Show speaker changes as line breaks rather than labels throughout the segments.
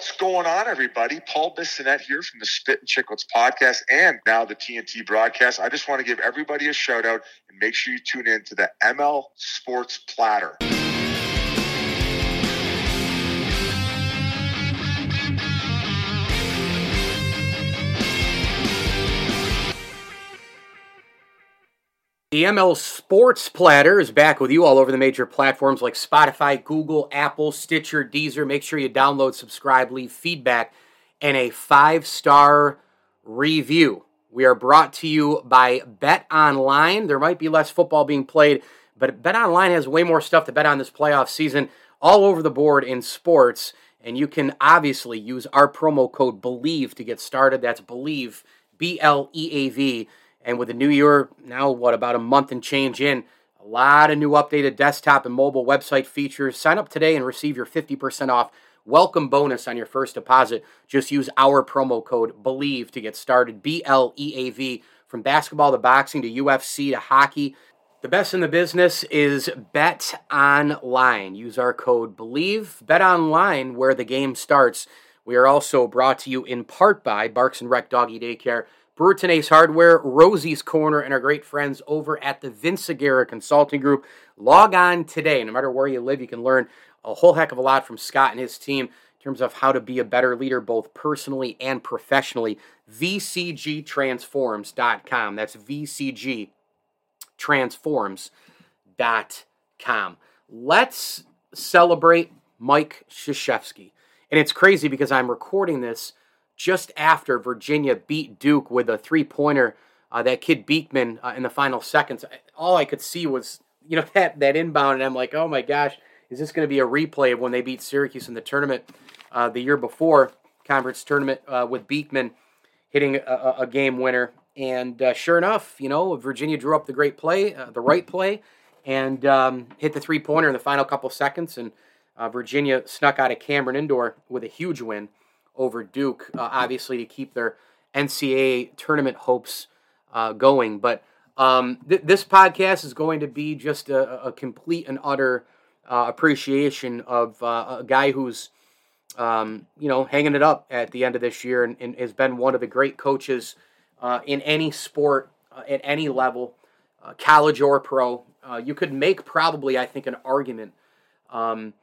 What's going on, everybody? Paul Bissonette here from the Spit and Chicklets podcast and now the TNT broadcast. I just want to give everybody a shout out and make sure you tune in to the ML Sports Platter.
The ML Sports Platter is back with you all over the major platforms like Spotify, Google, Apple, Stitcher, Deezer. Make sure you download, subscribe, leave feedback, and a five star review. We are brought to you by Bet Online. There might be less football being played, but Bet Online has way more stuff to bet on this playoff season all over the board in sports. And you can obviously use our promo code BELIEVE to get started. That's BELIEVE, B L E A V. And with the new year, now what, about a month and change in, a lot of new updated desktop and mobile website features. Sign up today and receive your 50% off welcome bonus on your first deposit. Just use our promo code BELIEVE to get started. B L E A V. From basketball to boxing to UFC to hockey. The best in the business is Bet Online. Use our code BELIEVE. Bet Online, where the game starts. We are also brought to you in part by Barks and Rec Doggy Daycare. Brewerton Ace Hardware, Rosie's Corner, and our great friends over at the Vince Aguirre Consulting Group. Log on today. No matter where you live, you can learn a whole heck of a lot from Scott and his team in terms of how to be a better leader, both personally and professionally. VCGTransforms.com. That's VCGTransforms.com. Let's celebrate Mike Krzyzewski. And it's crazy because I'm recording this just after Virginia beat Duke with a three pointer. Uh, that kid Beekman uh, in the final seconds. All I could see was you know that that inbound, and I'm like, oh my gosh, is this going to be a replay of when they beat Syracuse in the tournament uh, the year before conference tournament uh, with Beekman hitting a, a game winner? And uh, sure enough, you know Virginia drew up the great play, uh, the right play, and um, hit the three pointer in the final couple seconds, and Virginia snuck out of Cameron Indoor with a huge win over Duke, uh, obviously to keep their NCAA tournament hopes uh, going. But um, th- this podcast is going to be just a, a complete and utter uh, appreciation of uh, a guy who's, um, you know, hanging it up at the end of this year and, and has been one of the great coaches uh, in any sport uh, at any level, college or pro. you could make probably, I think, an argument. Um,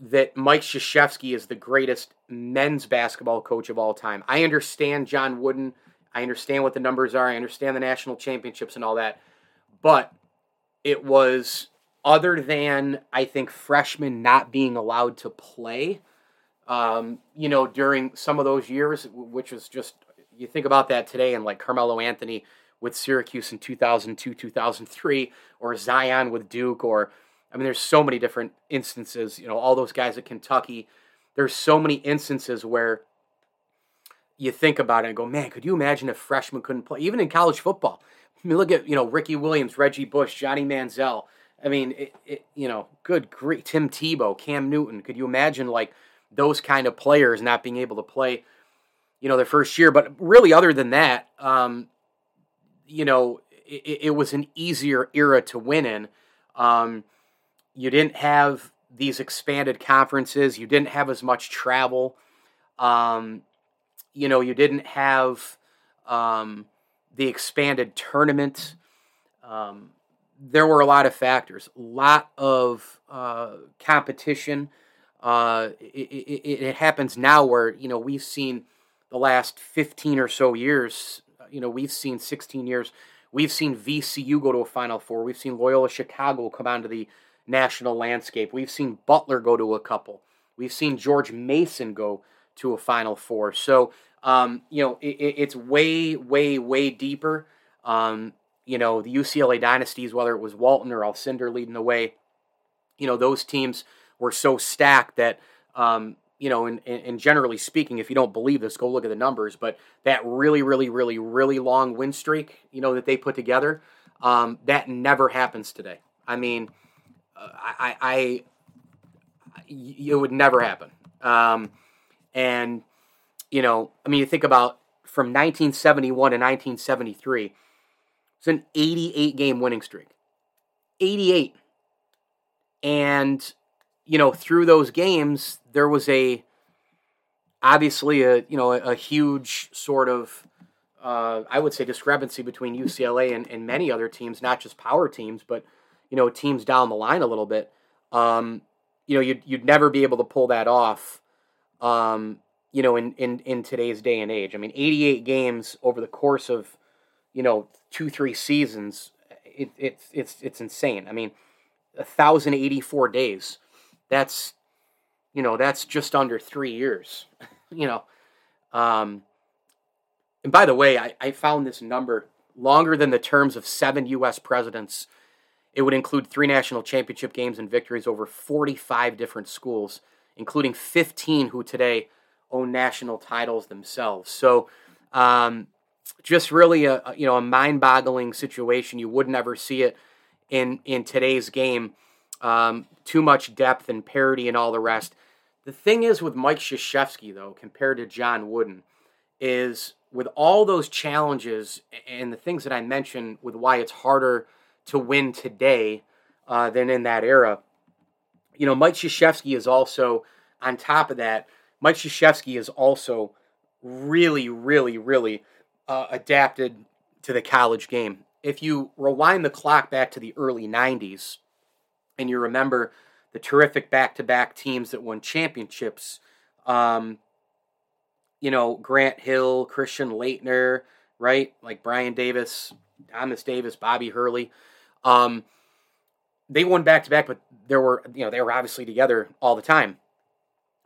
that Mike Krzyzewski is the greatest men's basketball coach of all time. I understand John Wooden. I understand what the numbers are. I understand the national championships and all that. But it was other than I think freshmen not being allowed to play, um, you know, during some of those years, which was just you think about that today, and like Carmelo Anthony with Syracuse in 2002, 2003, or Zion with Duke, or I mean, there's so many different instances. You know, all those guys at Kentucky. There's so many instances where you think about it and go, man, could you imagine if freshmen couldn't play? Even in college football. I mean, look at you know Ricky Williams, Reggie Bush, Johnny Manziel. I mean, it, it, you know, good, great Tim Tebow, Cam Newton. Could you imagine like those kind of players not being able to play, you know, their first year? But really, other than that, um, you know, it, it, was an easier era to win in. Um, you didn't have these expanded conferences. You didn't have as much travel. Um, you know, you didn't have um, the expanded tournament. Um, there were a lot of factors, a lot of uh, competition. Uh, it, it, it happens now where you know we've seen the last 15 or so years. You know we've seen 16 years. We've seen VCU go to a Final Four. We've seen Loyola Chicago come onto the national landscape. We've seen Butler go to a couple. We've seen George Mason go to a Final Four. So um, you know it, it's way, way, way deeper. Um, you know the UCLA dynasties, whether it was Walton or Alcindor leading the way, you know those teams were so stacked that um, you know, and, and generally speaking, if you don't believe this, go look at the numbers. But that really, really, really, really long win streak, you know, that they put together, um, that never happens today. I mean, I, I, I, it would never happen. Um, and you know, I mean, you think about from 1971 to 1973, it's an 88 game winning streak. 88. And you know, through those games, there was a obviously a you know a, a huge sort of uh, I would say discrepancy between UCLA and, and many other teams, not just power teams, but you know teams down the line a little bit. Um, you know, you'd you'd never be able to pull that off. Um, you know, in, in in today's day and age, I mean, 88 games over the course of you know two three seasons, it, it's it's it's insane. I mean, 1,084 days that's you know that's just under three years you know um, and by the way I, I found this number longer than the terms of seven us presidents it would include three national championship games and victories over 45 different schools including 15 who today own national titles themselves. So um, just really a, you know a mind-boggling situation. You would never see it in in today's game. Um, too much depth and parity and all the rest. The thing is with Mike Krzyzewski, though, compared to John Wooden, is with all those challenges and the things that I mentioned with why it's harder to win today uh, than in that era. You know, Mike Krzyzewski is also, on top of that, Mike Krzyzewski is also really, really, really uh, adapted to the college game. If you rewind the clock back to the early 90s, and you remember the terrific back-to-back teams that won championships. Um, you know, Grant Hill, Christian Laettner, right? Like Brian Davis, Thomas Davis, Bobby Hurley. Um, they won back to back, but there were, you know, they were obviously together all the time.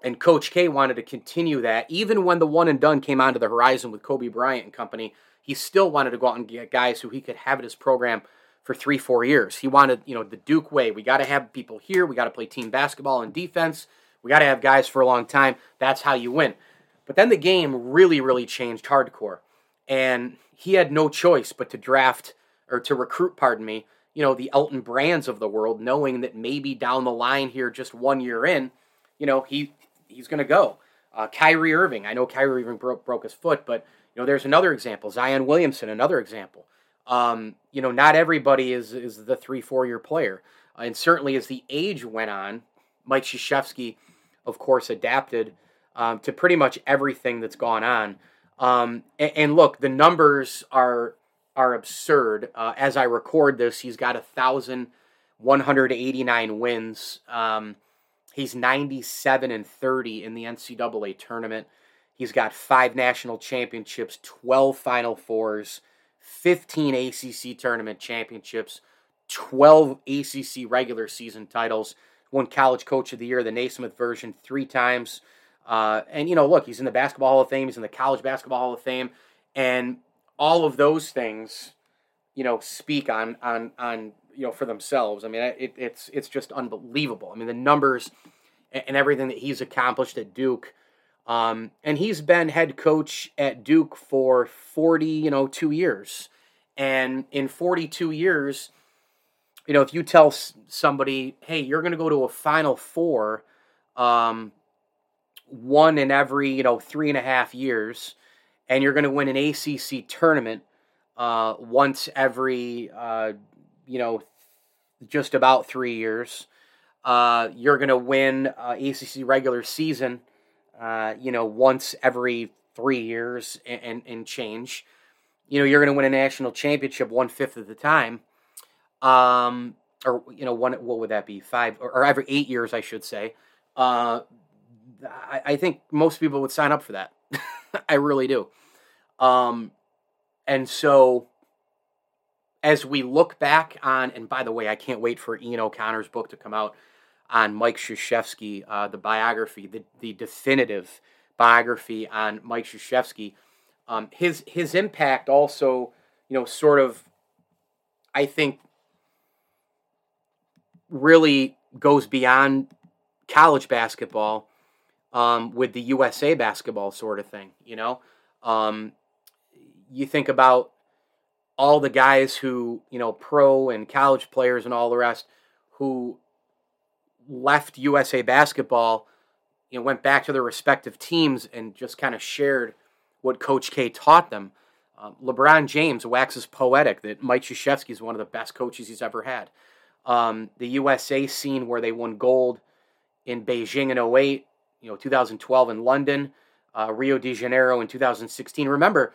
And Coach K wanted to continue that. Even when the one and done came onto the horizon with Kobe Bryant and company, he still wanted to go out and get guys who he could have at his program for three, four years. He wanted, you know, the Duke way. We got to have people here. We got to play team basketball and defense. We got to have guys for a long time. That's how you win. But then the game really, really changed hardcore. And he had no choice but to draft or to recruit, pardon me, you know, the Elton Brands of the world, knowing that maybe down the line here, just one year in, you know, he he's going to go. Uh, Kyrie Irving, I know Kyrie Irving broke, broke his foot, but, you know, there's another example. Zion Williamson, another example. Um, you know, not everybody is is the three four year player, uh, and certainly as the age went on, Mike Krzyzewski, of course, adapted um, to pretty much everything that's gone on. Um, and, and, look, the numbers are are absurd. Uh, as I record this, he's got a thousand one hundred eighty nine wins. Um, he's ninety seven and thirty in the NCAA tournament. He's got five national championships, twelve Final Fours. 15 ACC tournament championships, 12 ACC regular season titles, won College Coach of the Year, the Naismith version, three times. Uh, and, you know, look, he's in the Basketball Hall of Fame, he's in the College Basketball Hall of Fame, and all of those things, you know, speak on, on, on you know, for themselves. I mean, it, it's, it's just unbelievable. I mean, the numbers and everything that he's accomplished at Duke um, and he's been head coach at Duke for 40, you know, two years. And in 42 years, you know, if you tell somebody, hey, you're going to go to a Final Four um, one in every, you know, three and a half years, and you're going to win an ACC tournament uh, once every, uh, you know, just about three years, uh, you're going to win uh, ACC regular season uh, you know, once every three years and, and, and change. You know, you're going to win a national championship one fifth of the time. Um, or, you know, one, what would that be? Five, or, or every eight years, I should say. Uh, I, I think most people would sign up for that. I really do. Um, and so as we look back on, and by the way, I can't wait for Ian O'Connor's book to come out on Mike Krzyzewski, uh, the biography, the, the definitive biography on Mike Krzyzewski. Um, his his impact also, you know, sort of, I think, really goes beyond college basketball um, with the USA basketball sort of thing. You know, um, you think about all the guys who, you know, pro and college players and all the rest who left USA basketball, you know, went back to their respective teams and just kind of shared what Coach K taught them. Um, LeBron James waxes poetic that Mike Krzyzewski is one of the best coaches he's ever had. Um, the USA scene where they won gold in Beijing in 08, you know, 2012 in London, uh, Rio de Janeiro in 2016. Remember,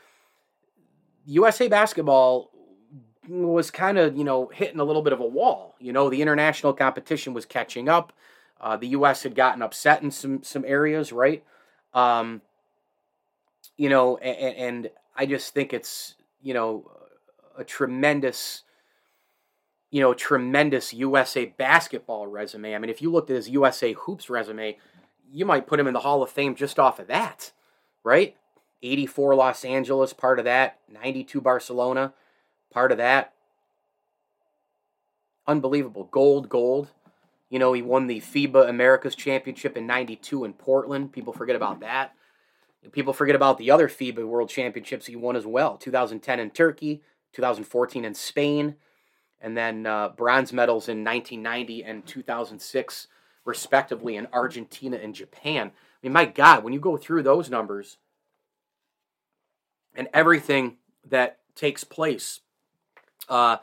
USA basketball was kind of, you know, hitting a little bit of a wall. You know, the international competition was catching up. Uh, the U.S. had gotten upset in some some areas, right? Um, you know, and, and I just think it's, you know, a tremendous, you know, tremendous USA basketball resume. I mean, if you looked at his USA hoops resume, you might put him in the Hall of Fame just off of that, right? 84 Los Angeles, part of that. 92 Barcelona, part of that. Unbelievable. Gold, gold. You know, he won the FIBA Americas Championship in 92 in Portland. People forget about that. People forget about the other FIBA World Championships he won as well 2010 in Turkey, 2014 in Spain, and then uh, bronze medals in 1990 and 2006, respectively, in Argentina and Japan. I mean, my God, when you go through those numbers, and everything that takes place, uh,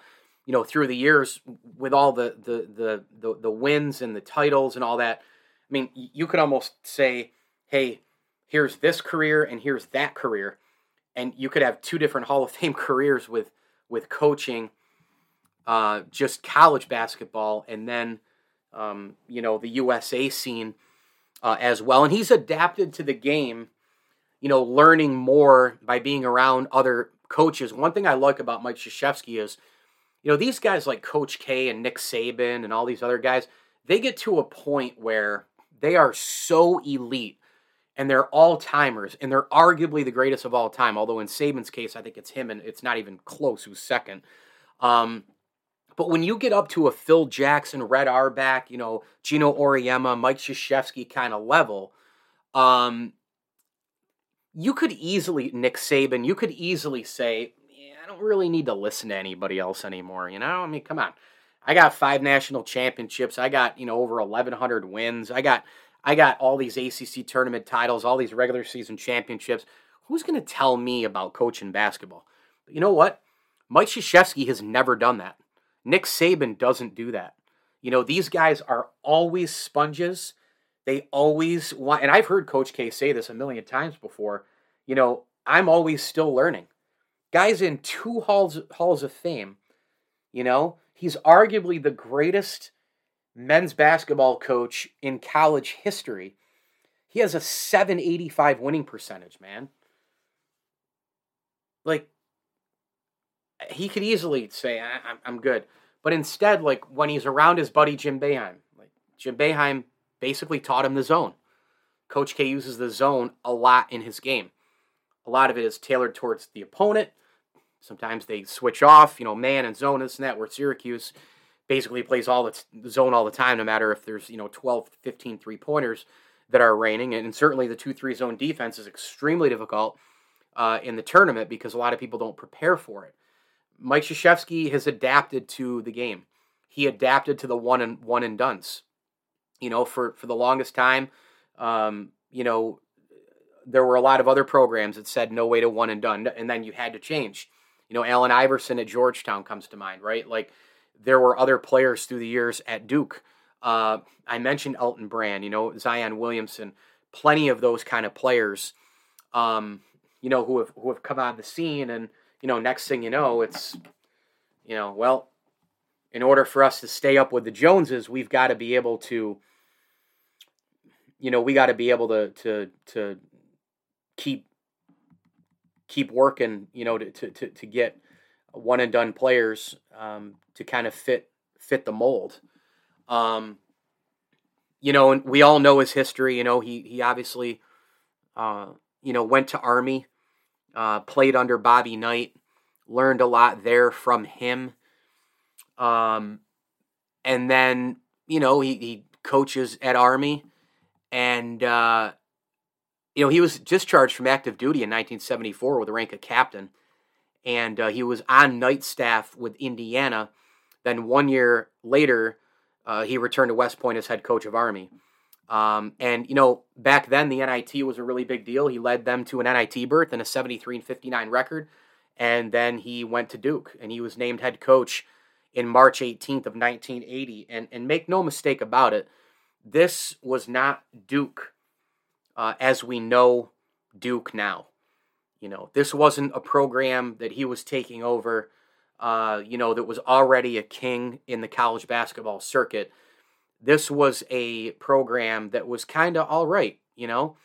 you know, through the years with all the, the the the the wins and the titles and all that. I mean, you could almost say, "Hey, here's this career and here's that career," and you could have two different Hall of Fame careers with with coaching, uh, just college basketball, and then um, you know the USA scene uh, as well. And he's adapted to the game you know, learning more by being around other coaches. One thing I like about Mike Krzyzewski is, you know, these guys like Coach K and Nick Saban and all these other guys, they get to a point where they are so elite and they're all timers and they're arguably the greatest of all time. Although in Saban's case, I think it's him and it's not even close who's second. Um, but when you get up to a Phil Jackson, Red Auerbach, you know, Geno Auriemma, Mike Krzyzewski kind of level, um, you could easily Nick Saban, you could easily say, yeah, I don't really need to listen to anybody else anymore. You know, I mean, come on. I got five national championships. I got you know over 1,100 wins. I got I got all these ACC tournament titles, all these regular season championships. Who's going to tell me about coaching basketball? But you know what? Mike Krzyzewski has never done that. Nick Saban doesn't do that. You know, these guys are always sponges. They always want, and I've heard Coach K say this a million times before. You know, I'm always still learning. Guys in two halls halls of fame. You know, he's arguably the greatest men's basketball coach in college history. He has a 785 winning percentage, man. Like, he could easily say, I- am good. But instead, like, when he's around his buddy Jim Boeheim, like, Jim Boeheim basically taught him the zone. Coach K uses the zone a lot in his game. A lot of it is tailored towards the opponent. Sometimes they switch off, you know, man and zone, this and that, where Syracuse basically plays all the zone all the time, no matter if there's, you know, 12, 15 three pointers that are raining. And certainly the 2 3 zone defense is extremely difficult uh, in the tournament because a lot of people don't prepare for it. Mike Krzyzewski has adapted to the game. He adapted to the one and one and duns you know, for, for the longest time, um, you know, there were a lot of other programs that said no way to one and done, and then you had to change. You know, Allen Iverson at Georgetown comes to mind, right? Like there were other players through the years at Duke. Uh, I mentioned Elton Brand, you know, Zion Williamson, plenty of those kind of players, um, you know, who have who have come on the scene, and you know, next thing you know, it's, you know, well, in order for us to stay up with the Joneses, we've got to be able to you know, we got to be able to to to keep keep working, you know, to to to, get one and done players um, to kind of fit fit the mold. Um, you know, and we all know his history. You know, he he obviously, uh, you know, went to Army, uh, played under Bobby Knight, learned a lot there from him. Um, and then you know he he coaches at Army, and uh, you know he was discharged from active duty in 1974 with the rank of captain, and uh, he was on Knight staff with Indiana. Then one year later, uh, he returned to West Point as head coach of Army. Um, and you know, back then the NIT was a really big deal. He led them to an NIT berth and a 73 and 59 record. And then he went to Duke and he was named head coach in March 18th of 1980. And and make no mistake about it, this was not Duke uh, as we know Duke now. You know, this wasn't a program that he was taking over. Uh, you know, that was already a king in the college basketball circuit this was a program that was kind of all right, you know.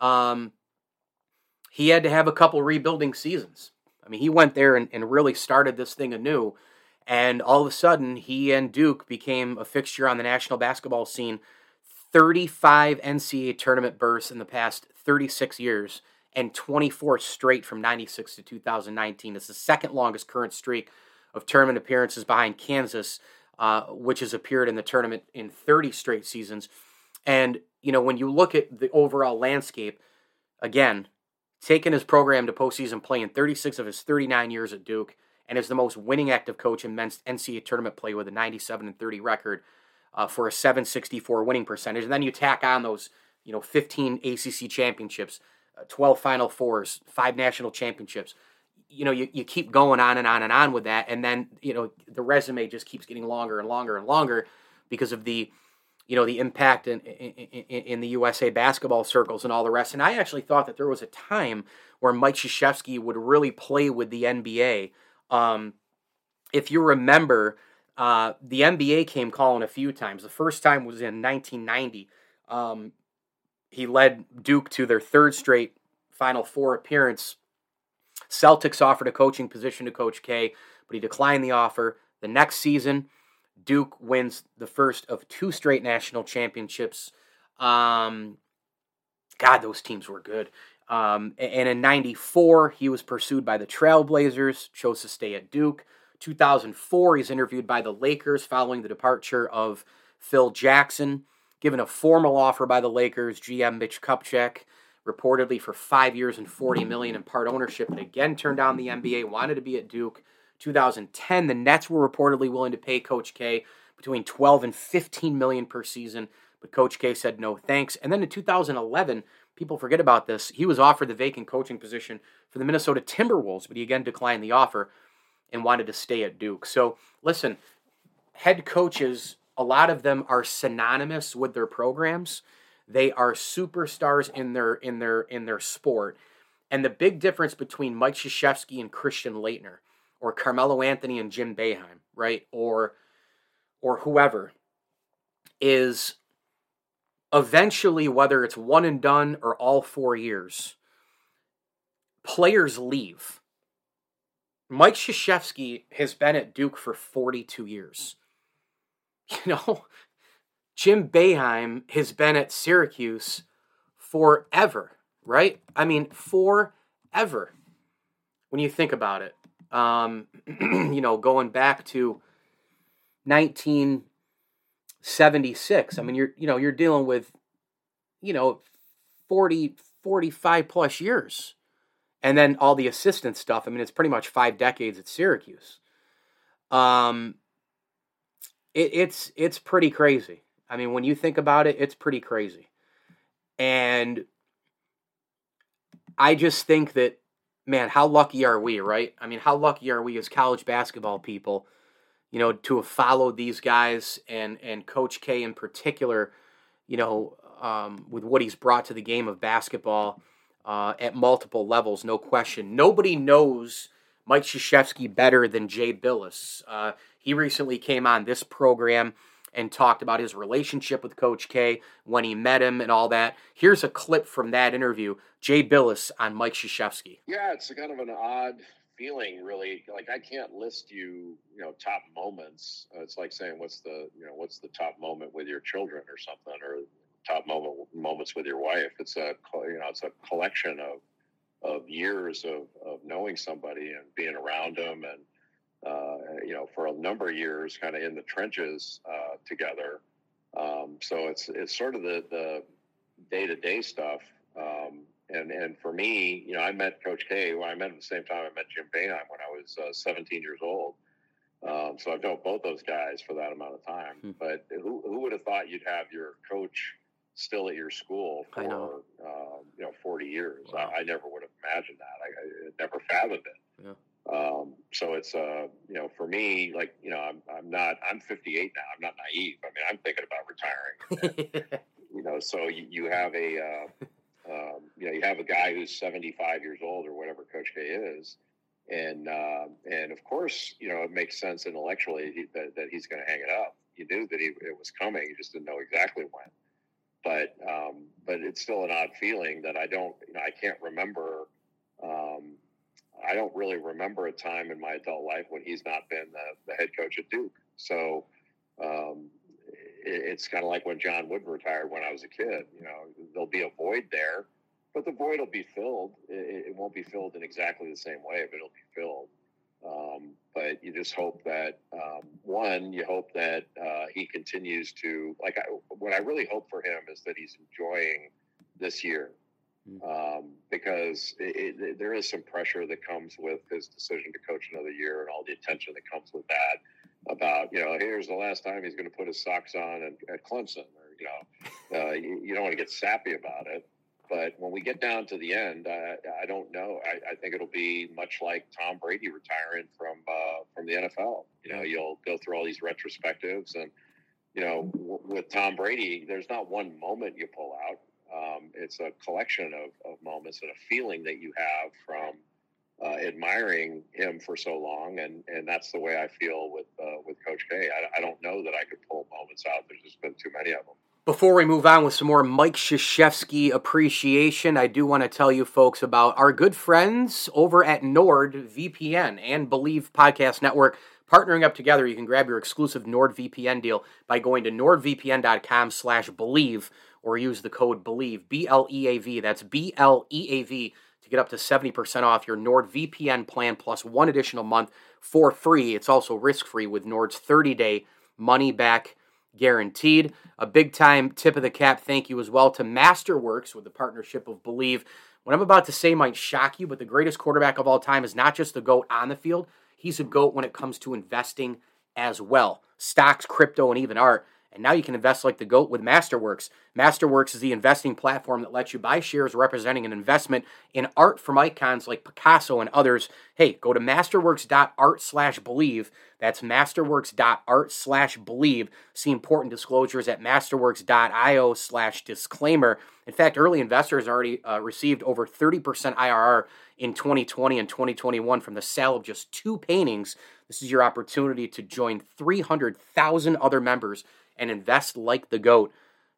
Um, he had to have a couple rebuilding seasons. I mean, he went there and, and really started this thing anew. And all of a sudden, he and Duke became a fixture on the national basketball scene. 35 NCAA tournament berths in the past 36 years and 24 straight from 96 to 2019. It's the second longest current streak of tournament appearances behind Kansas, uh, which has appeared in the tournament in 30 straight seasons. And, you know, when you look at the overall landscape, again, taking his program to postseason play in 36 of his 39 years at Duke, and is the most winning active coach in men's NCAA tournament play with a 97 and 30 record uh, for a 764 winning percentage. And then you tack on those, you know, 15 ACC championships, uh, 12 Final Fours, five national championships you know, you, you keep going on and on and on with that. And then, you know, the resume just keeps getting longer and longer and longer because of the, you know, the impact in, in, in the USA basketball circles and all the rest. And I actually thought that there was a time where Mike Krzyzewski would really play with the NBA. Um, if you remember, uh, the NBA came calling a few times. The first time was in 1990. Um, he led Duke to their third straight Final Four appearance Celtics offered a coaching position to Coach K, but he declined the offer. The next season, Duke wins the first of two straight national championships. Um, God, those teams were good. Um, and in 94, he was pursued by the Trailblazers, chose to stay at Duke. 2004, he's interviewed by the Lakers following the departure of Phil Jackson. Given a formal offer by the Lakers, GM Mitch Kupchak reportedly for five years and 40 million in part ownership, and again turned down the NBA, wanted to be at Duke. 2010, the Nets were reportedly willing to pay Coach K between 12 and 15 million per season, but Coach K said no thanks. And then in 2011, people forget about this, he was offered the vacant coaching position for the Minnesota Timberwolves, but he again declined the offer and wanted to stay at Duke. So listen, head coaches, a lot of them are synonymous with their programs. They are superstars in their in their in their sport. And the big difference between Mike Krzyzewski and Christian Laettner, or Carmelo Anthony and Jim Boeheim, right, or or whoever, is eventually whether it's one and done or all four years, players leave. Mike Krzyzewski has been at Duke for 42 years. You know, Jim Boeheim has been at Syracuse forever, right? I mean, forever. When you think about it, um, you know, going back to 1976. I mean, you're you know you're dealing with, you know, 40, 45 plus years, and then all the assistant stuff. I mean, it's pretty much five decades at Syracuse. Um, it, it's it's pretty crazy. I mean, when you think about it, it's pretty crazy. And I just think that, man, how lucky are we, right? I mean, how lucky are we as college basketball people, you know, to have followed these guys and and Coach K in particular, you know, um, with what he's brought to the game of basketball uh, at multiple levels, no question. Nobody knows Mike Krzyzewski better than Jay Bilas. Uh, he recently came on this program and talked about his relationship with Coach K when he met him and all that. Here's a clip from that interview. Jay Bilas on Mike Krzyzewski.
Yeah, it's kind of an odd feeling, really. Like I can't list you, you know, top moments. Uh, it's like saying what's the, you know, what's the top moment with your children or something, or top moment moments with your wife. It's a, you know, it's a collection of of years of, of knowing somebody and being around them and uh, you know for a number of years kind of in the trenches uh, together um, so it's it's sort of the the day-to-day stuff um, and and for me you know I met Coach K when I met him at the same time I met Jim Boeheim when I was uh, 17 years old um, so I've known both those guys for that amount of time hmm. but who, who would have thought you'd have your coach still at your school for um, you know 40 years. Wow. I, I, never would have imagined that. I, I never fathomed it. Yeah. Um, so it's uh, you know for me like you know I'm I'm not I'm 58 now. I'm not naive. I mean I'm thinking about retiring. And, you know so you, you have a uh, you know you have a guy who's 75 years old or whatever Coach K is. And uh, and of course, you know it makes sense intellectually that, that he's going to hang it up. You knew that he, it was coming. You just didn't know exactly when but um, but it's still an odd feeling that I don't, you know, I can't remember. Um, I don't really remember a time in my adult life when he's not been the, the head coach at Duke. So um, it, it's kind of like when John Wooden retired when I was a kid. You know, there'll be a void there, but the void will be filled. It, it won't be filled in exactly the same way, but it'll be filled. Um, but you just hope that um, one, you hope that uh, he continues to like. I, what I really hope for him is that he's enjoying this year, hmm. um, because it, it, there is some pressure that comes with his decision to coach another year and all the attention that comes with that. About you know, here's the last time he's going to put his socks on at, at Clemson, or you know, uh, you, you don't want to get sappy about when we get down to the end, I, I don't know. I, I, think it'll be much like Tom Brady retiring from uh, from the NFL. You know, you'll go through all these retrospectives, and you know, w- with Tom Brady, there's not one moment you pull out. Um, it's a collection of, of moments and a feeling that you have from uh, admiring him for so long, and and that's the way I feel with uh, with Coach K. I, I don't know that I could pull moments out. There's just been too many of them.
Before we move on with some more Mike Krzyzewski appreciation, I do want to tell you folks about our good friends over at NordVPN and Bleav Podcast Network. Partnering up together, you can grab your exclusive NordVPN deal by going to nordvpn.com slash believe or use the code BELIEVE, B-L-E-A-V. That's B-L-E-A-V to get up to 70% off your NordVPN plan plus one additional month for free. It's also risk-free with Nord's 30-day money-back guaranteed. A big time tip of the cap thank you as well to Masterworks with the partnership of Believe. What I'm about to say might shock you, but the greatest quarterback of all time is not just the GOAT on the field, he's a GOAT when it comes to investing as well. Stocks, crypto, and even art. And now you can invest like the GOAT with Masterworks. Masterworks is the investing platform that lets you buy shares representing an investment in art from icons like Picasso and others. Hey, go to masterworks.art slash Bleav. That's masterworks.art slash Bleav. See important disclosures at masterworks.io slash disclaimer. In fact, early investors already uh, received over 30% IRR in 2020 and 2021 from the sale of just two paintings. This is your opportunity to join 300,000 other members and invest like the GOAT.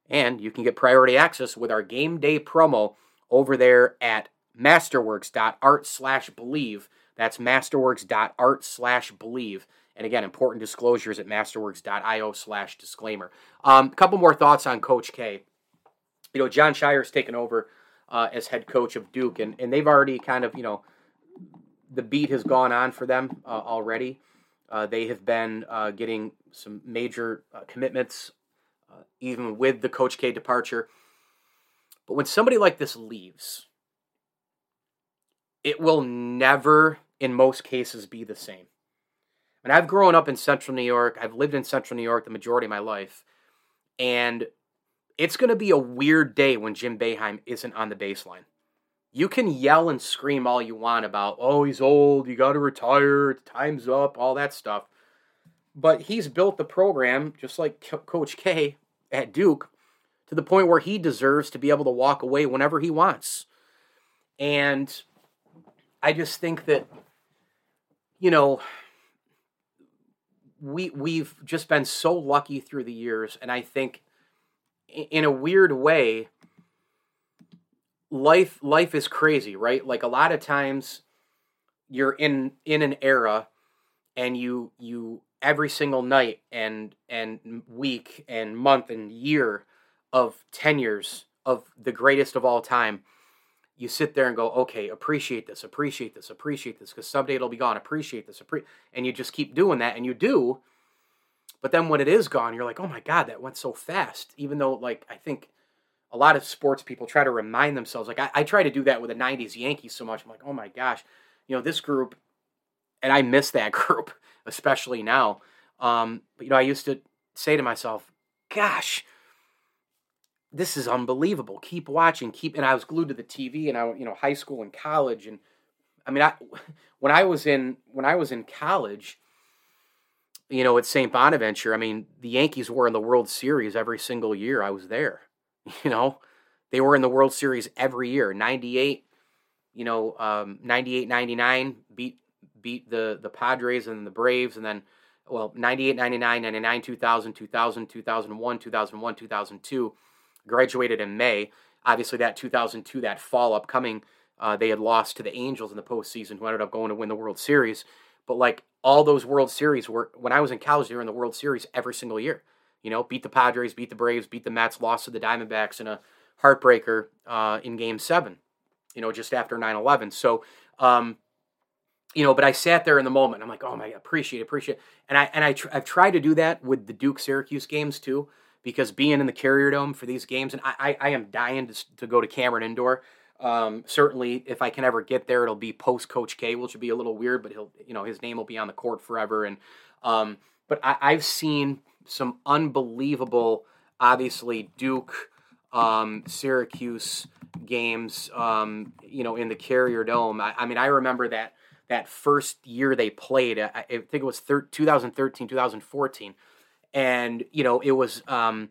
And you can get priority access with our game day promo over there at masterworks.art slash believe. That's masterworks.art slash believe. And again, important disclosures at masterworks.io slash disclaimer. Um, a couple more thoughts on Coach K. You know, Jon Scheyer's taken over uh, as head coach of Duke, and, and they've already kind of, you know, the beat has gone on for them uh, already. Uh, they have been uh, getting some major uh, commitments, uh, even with the Coach K departure. But when somebody like this leaves, it will never, in most cases, be the same. And I've grown up in Central New York. I've lived in Central New York the majority of my life, and it's going to be a weird day when Jim Boeheim isn't on the baseline. You can yell and scream all you want about, oh, he's old, you got to retire, time's up, all that stuff. But he's built the program, just like Coach K at Duke, to the point where he deserves to be able to walk away whenever he wants. And I just think that, you know, we we've just been so lucky through the years, and I think in a weird way, life life is crazy, right? Like a lot of times you're in in an era and you you every single night and and week and month and year of tenures of the greatest of all time you sit there and go okay appreciate this appreciate this appreciate this because someday it'll be gone appreciate this appre-, and you just keep doing that and you do but then when it is gone you're like oh my god that went so fast even though like i think a lot of sports people try to remind themselves like I, I try to do that with the 90s yankees so much. I'm like oh my gosh you know this group and i miss that group especially now. Um, but you know i used to say to myself gosh this is unbelievable. Keep watching keep and i was glued to the tv and i you know high school and college and i mean i when i was in when i was in college you know at st bonaventure i mean the yankees were in the world series every single year i was there You know, they were in the World Series every year. 98, you know, um, 98, 99 beat beat the the Padres and the Braves and then well, 98, 99, 99, 2000, 2000, 2001, 2001, 2002 graduated in May. Obviously that 2002 that fall upcoming uh, they had lost to the Angels in the postseason, who ended up going to win the World Series. But like all those World Series were when I was in college, they were in the World Series every single year. You know, beat the Padres, beat the Braves, beat the Mets, lost to the Diamondbacks in a heartbreaker uh, in Game Seven. You know, just after 9-11. So, um, you know, but I sat there in the moment. I'm like, oh my, God, appreciate, appreciate, and I and I tr- I've tried to do that with the Duke Syracuse games too, because being in the Carrier Dome for these games, and I I, I am dying to, to go to Cameron Indoor. Um, certainly, if I can ever get there, it'll be post Coach K, which would be a little weird, but he'll, you know, his name will be on the court forever. And, um, but I, I've seen some unbelievable, obviously Duke, um, Syracuse games, um, you know, in the Carrier Dome. I, I, mean, I remember that that first year they played. I, I think it was thir- 2013, 2014, and you know, it was um,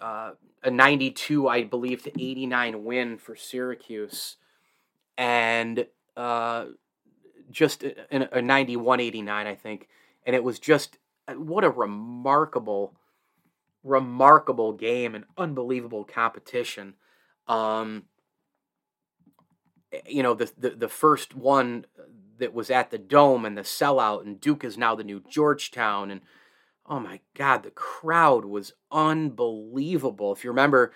uh, a 92, I believe, to 89 win for Syracuse, and uh, just a, a 91, 89, I think, and it was just what a remarkable, remarkable game and unbelievable competition. Um, eh, you know, the, the, the first one that was at the Dome and the sellout, and Duke is now the new Georgetown. And oh my God, the crowd was unbelievable. If you remember,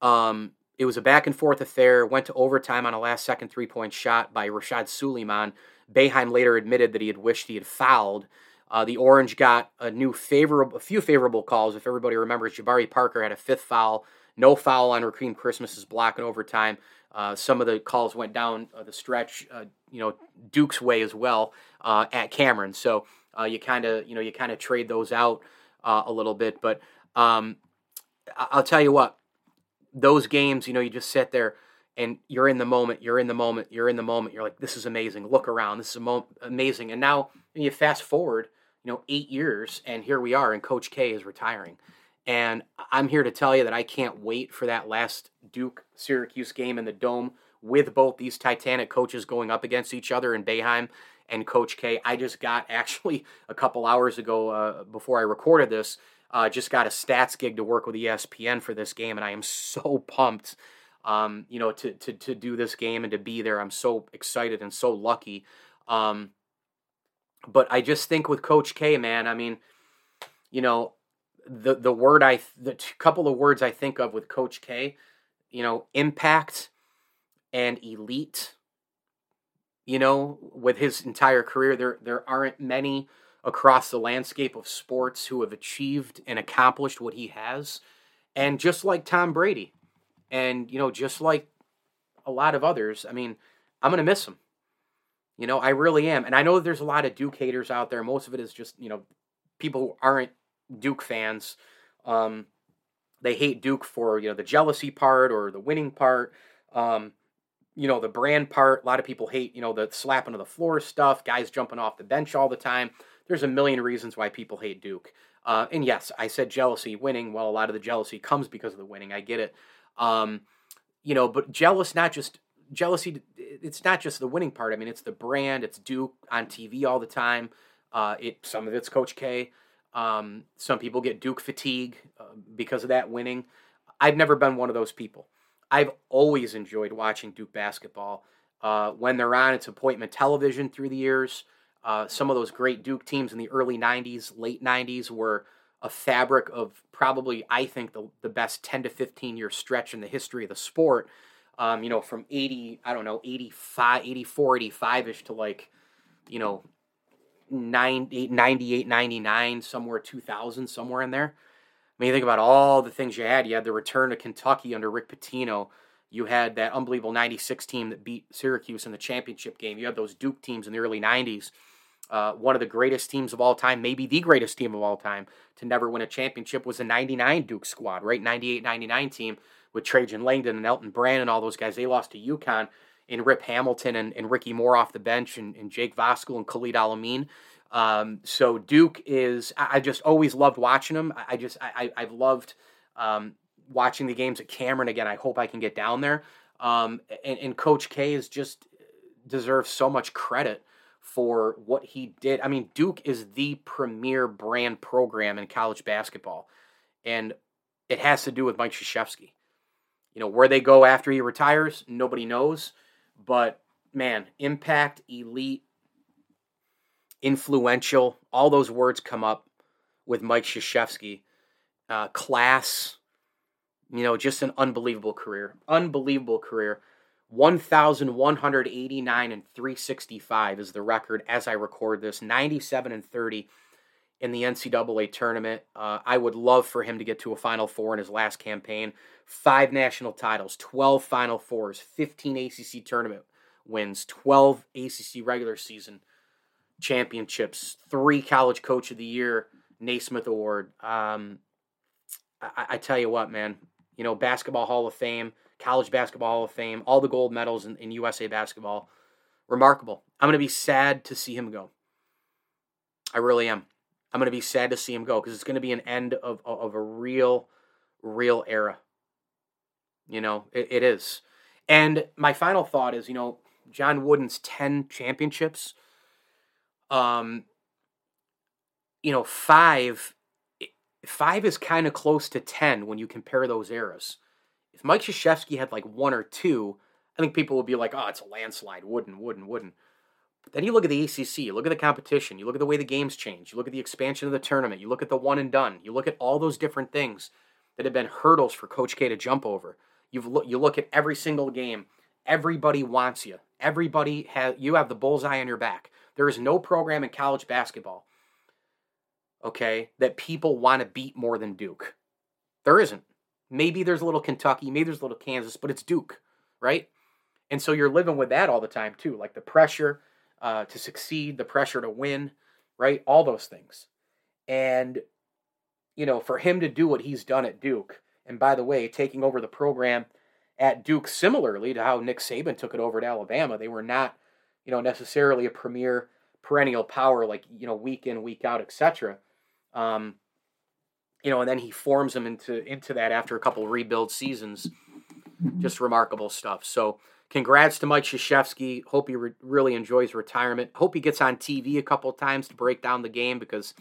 um, it was a back and forth affair, went to overtime on a last second three point shot by Rasheed Sulaimon. Boeheim later admitted that he had wished he had fouled. Uh, the Orange got a new favorable, a few favorable calls. If everybody remembers, Jabari Parker had a fifth foul, no foul on Rakeem Christmas's block in overtime. Uh, some of the calls went down uh, the stretch, uh, you know, Duke's way as well uh, at Cameron. So uh, you kind of, you know, you kind of trade those out a little bit. But um, I'll tell you what, those games, you know, you just sit there and you're in the moment, you're in the moment, you're in the moment. You're like, this is amazing. Look around, this is amazing. And now you fast forward you know, eight years, and here we are, and Coach K is retiring. And I'm here to tell you that I can't wait for that last Duke Syracuse game in the Dome with both these Titanic coaches going up against each other in Boeheim and Coach K. I just got actually a couple hours ago uh, before I recorded this, uh, just got a stats gig to work with ESPN for this game, and I am so pumped. Um, you know, to, to to do this game and to be there, I'm so excited and so lucky. Um, but I just think with Coach K, man, I mean, you know, the the word I the couple of words I think of with Coach K, you know, impact and elite. You know, with his entire career, there there aren't many across the landscape of sports who have achieved and accomplished what he has. And just like Tom Brady, and you know, just like a lot of others, I mean, I'm gonna miss him. You know, I really am. And I know there's a lot of Duke haters out there. Most of it is just, you know, people who aren't Duke fans. Um, they hate Duke for, you know, the jealousy part or the winning part. Um, you know, the brand part. A lot of people hate, you know, the slapping of the floor stuff, guys jumping off the bench all the time. There's a million reasons why people hate Duke. Uh, and yes, I said jealousy, winning. Well, a lot of the jealousy comes because of the winning. I get it. Um, you know, but jealous not just jealousy it's not just the winning part i mean it's the brand it's duke on tv all the time Uh, it some of it's Coach K. Um, some people get Duke fatigue uh, because of that winning. I've never been one of those people. I've always enjoyed watching Duke basketball. Uh, when they're on, it's appointment television through the years. Uh, some of those great Duke teams in the early 90s, late 90s were a fabric of probably, I think, the, the best 10 to 15 year stretch in the history of the sport. Um, you know, from 80, I don't know, 85, 84, 85 ish to like, you know, 90, 98, 99, somewhere 2000, somewhere in there. I mean, you think about all the things you had. You had the return to Kentucky under Rick Pitino. You had that unbelievable 96 team that beat Syracuse in the championship game. You had those Duke teams in the early 90s. Uh, one of the greatest teams of all time, maybe the greatest team of all time to never win a championship was the 99 Duke squad, right? 98 99 team with Trajan Langdon and Elton Brand and all those guys. They lost to UConn in Rip Hamilton and, and Ricky Moore off the bench and, and Jake Voskuhl and Khalid El-Amin. Um, so Duke is, I, I, just always loved watching them. I, I just, I, I've loved um, watching the games at Cameron again. I hope I can get down there. Um, and, and Coach K is just deserves so much credit for what he did. I mean, Duke is the premier brand program in college basketball, and it has to do with Mike Krzyzewski. You know, where they go after he retires, nobody knows. But man, impact, elite, influential, all those words come up with Mike Krzyzewski. Uh, class, you know, just an unbelievable career. Unbelievable career. 1,189 and 365 is the record as I record this. 97 and 30 in the NCAA tournament. Uh, I would love for him to get to a Final Four in his last campaign. Five national titles, 12 Final Fours, 15 ACC tournament wins, 12 ACC regular season championships, three College Coach of the Year Naismith Award. Um, I, I, tell you what, man, you know, Basketball Hall of Fame, College Basketball Hall of Fame, all the gold medals in, in USA basketball. Remarkable. I'm going to be sad to see him go. I really am. I'm going to be sad to see him go because it's going to be an end of, of a real, real era. You know, it, it is. And my final thought is, you know, John Wooden's 10 championships. Um, you know, five, five is kind of close to 10 when you compare those eras. If Mike Krzyzewski had like one or two, I think people would be like, oh, it's a landslide. Wooden, wooden, wooden. Then you look at the ACC, you look at the competition, you look at the way the games change, you look at the expansion of the tournament, you look at the one and done, you look at all those different things that have been hurdles for Coach K to jump over. You've lo- you look at every single game. Everybody wants you. Everybody has you have the bullseye on your back. There is no program in college basketball, okay, that people want to beat more than Duke. There isn't. Maybe there's a little Kentucky, maybe there's a little Kansas, but it's Duke, right? And so you're living with that all the time too, like the pressure uh, to succeed, the pressure to win, right? All those things. And, you know, for him to do what he's done at Duke, and by the way, taking over the program at Duke similarly to how Nick Saban took it over at Alabama, they were not, you know, necessarily a premier perennial power like, you know, week in, week out, etc. Um, you know, and then he forms them into into that after a couple rebuild seasons. Just remarkable stuff. So, congrats to Mike Krzyzewski. Hope he re- really enjoys retirement. Hope he gets on TV a couple times to break down the game because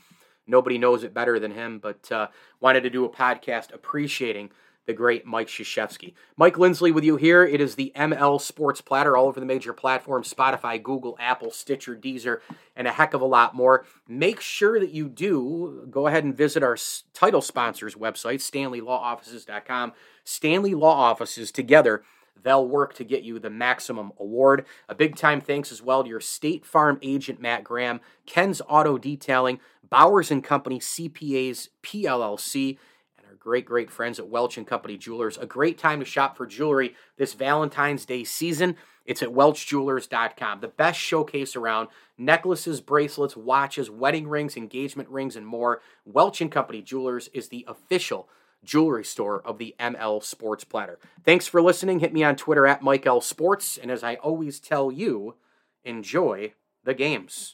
nobody knows it better than him. But uh, wanted to do a podcast appreciating the great Mike Krzyzewski. Mike Lindsley with you here. It is the ML Sports Platter all over the major platforms Spotify, Google, Apple, Stitcher, Deezer, and a heck of a lot more. Make sure that you do go ahead and visit our title sponsors website, StanleyLawOffices.com. Stanley Law Offices together they'll work to get you the maximum award. A big time thanks as well to your State Farm agent Matt Graham, Ken's Auto Detailing, Bowers and Company CPAs PLLC, and our great, great friends at Welch and Company Jewelers. A great time to shop for jewelry this Valentine's Day season. It's at welchjewelers.com. The best showcase around necklaces, bracelets, watches, wedding rings, engagement rings, and more. Welch and Company Jewelers is the official jewelry store of the ML Sports Platter. Thanks for listening. Hit me on Twitter at Mike L Sports. And as I always tell you, enjoy the games.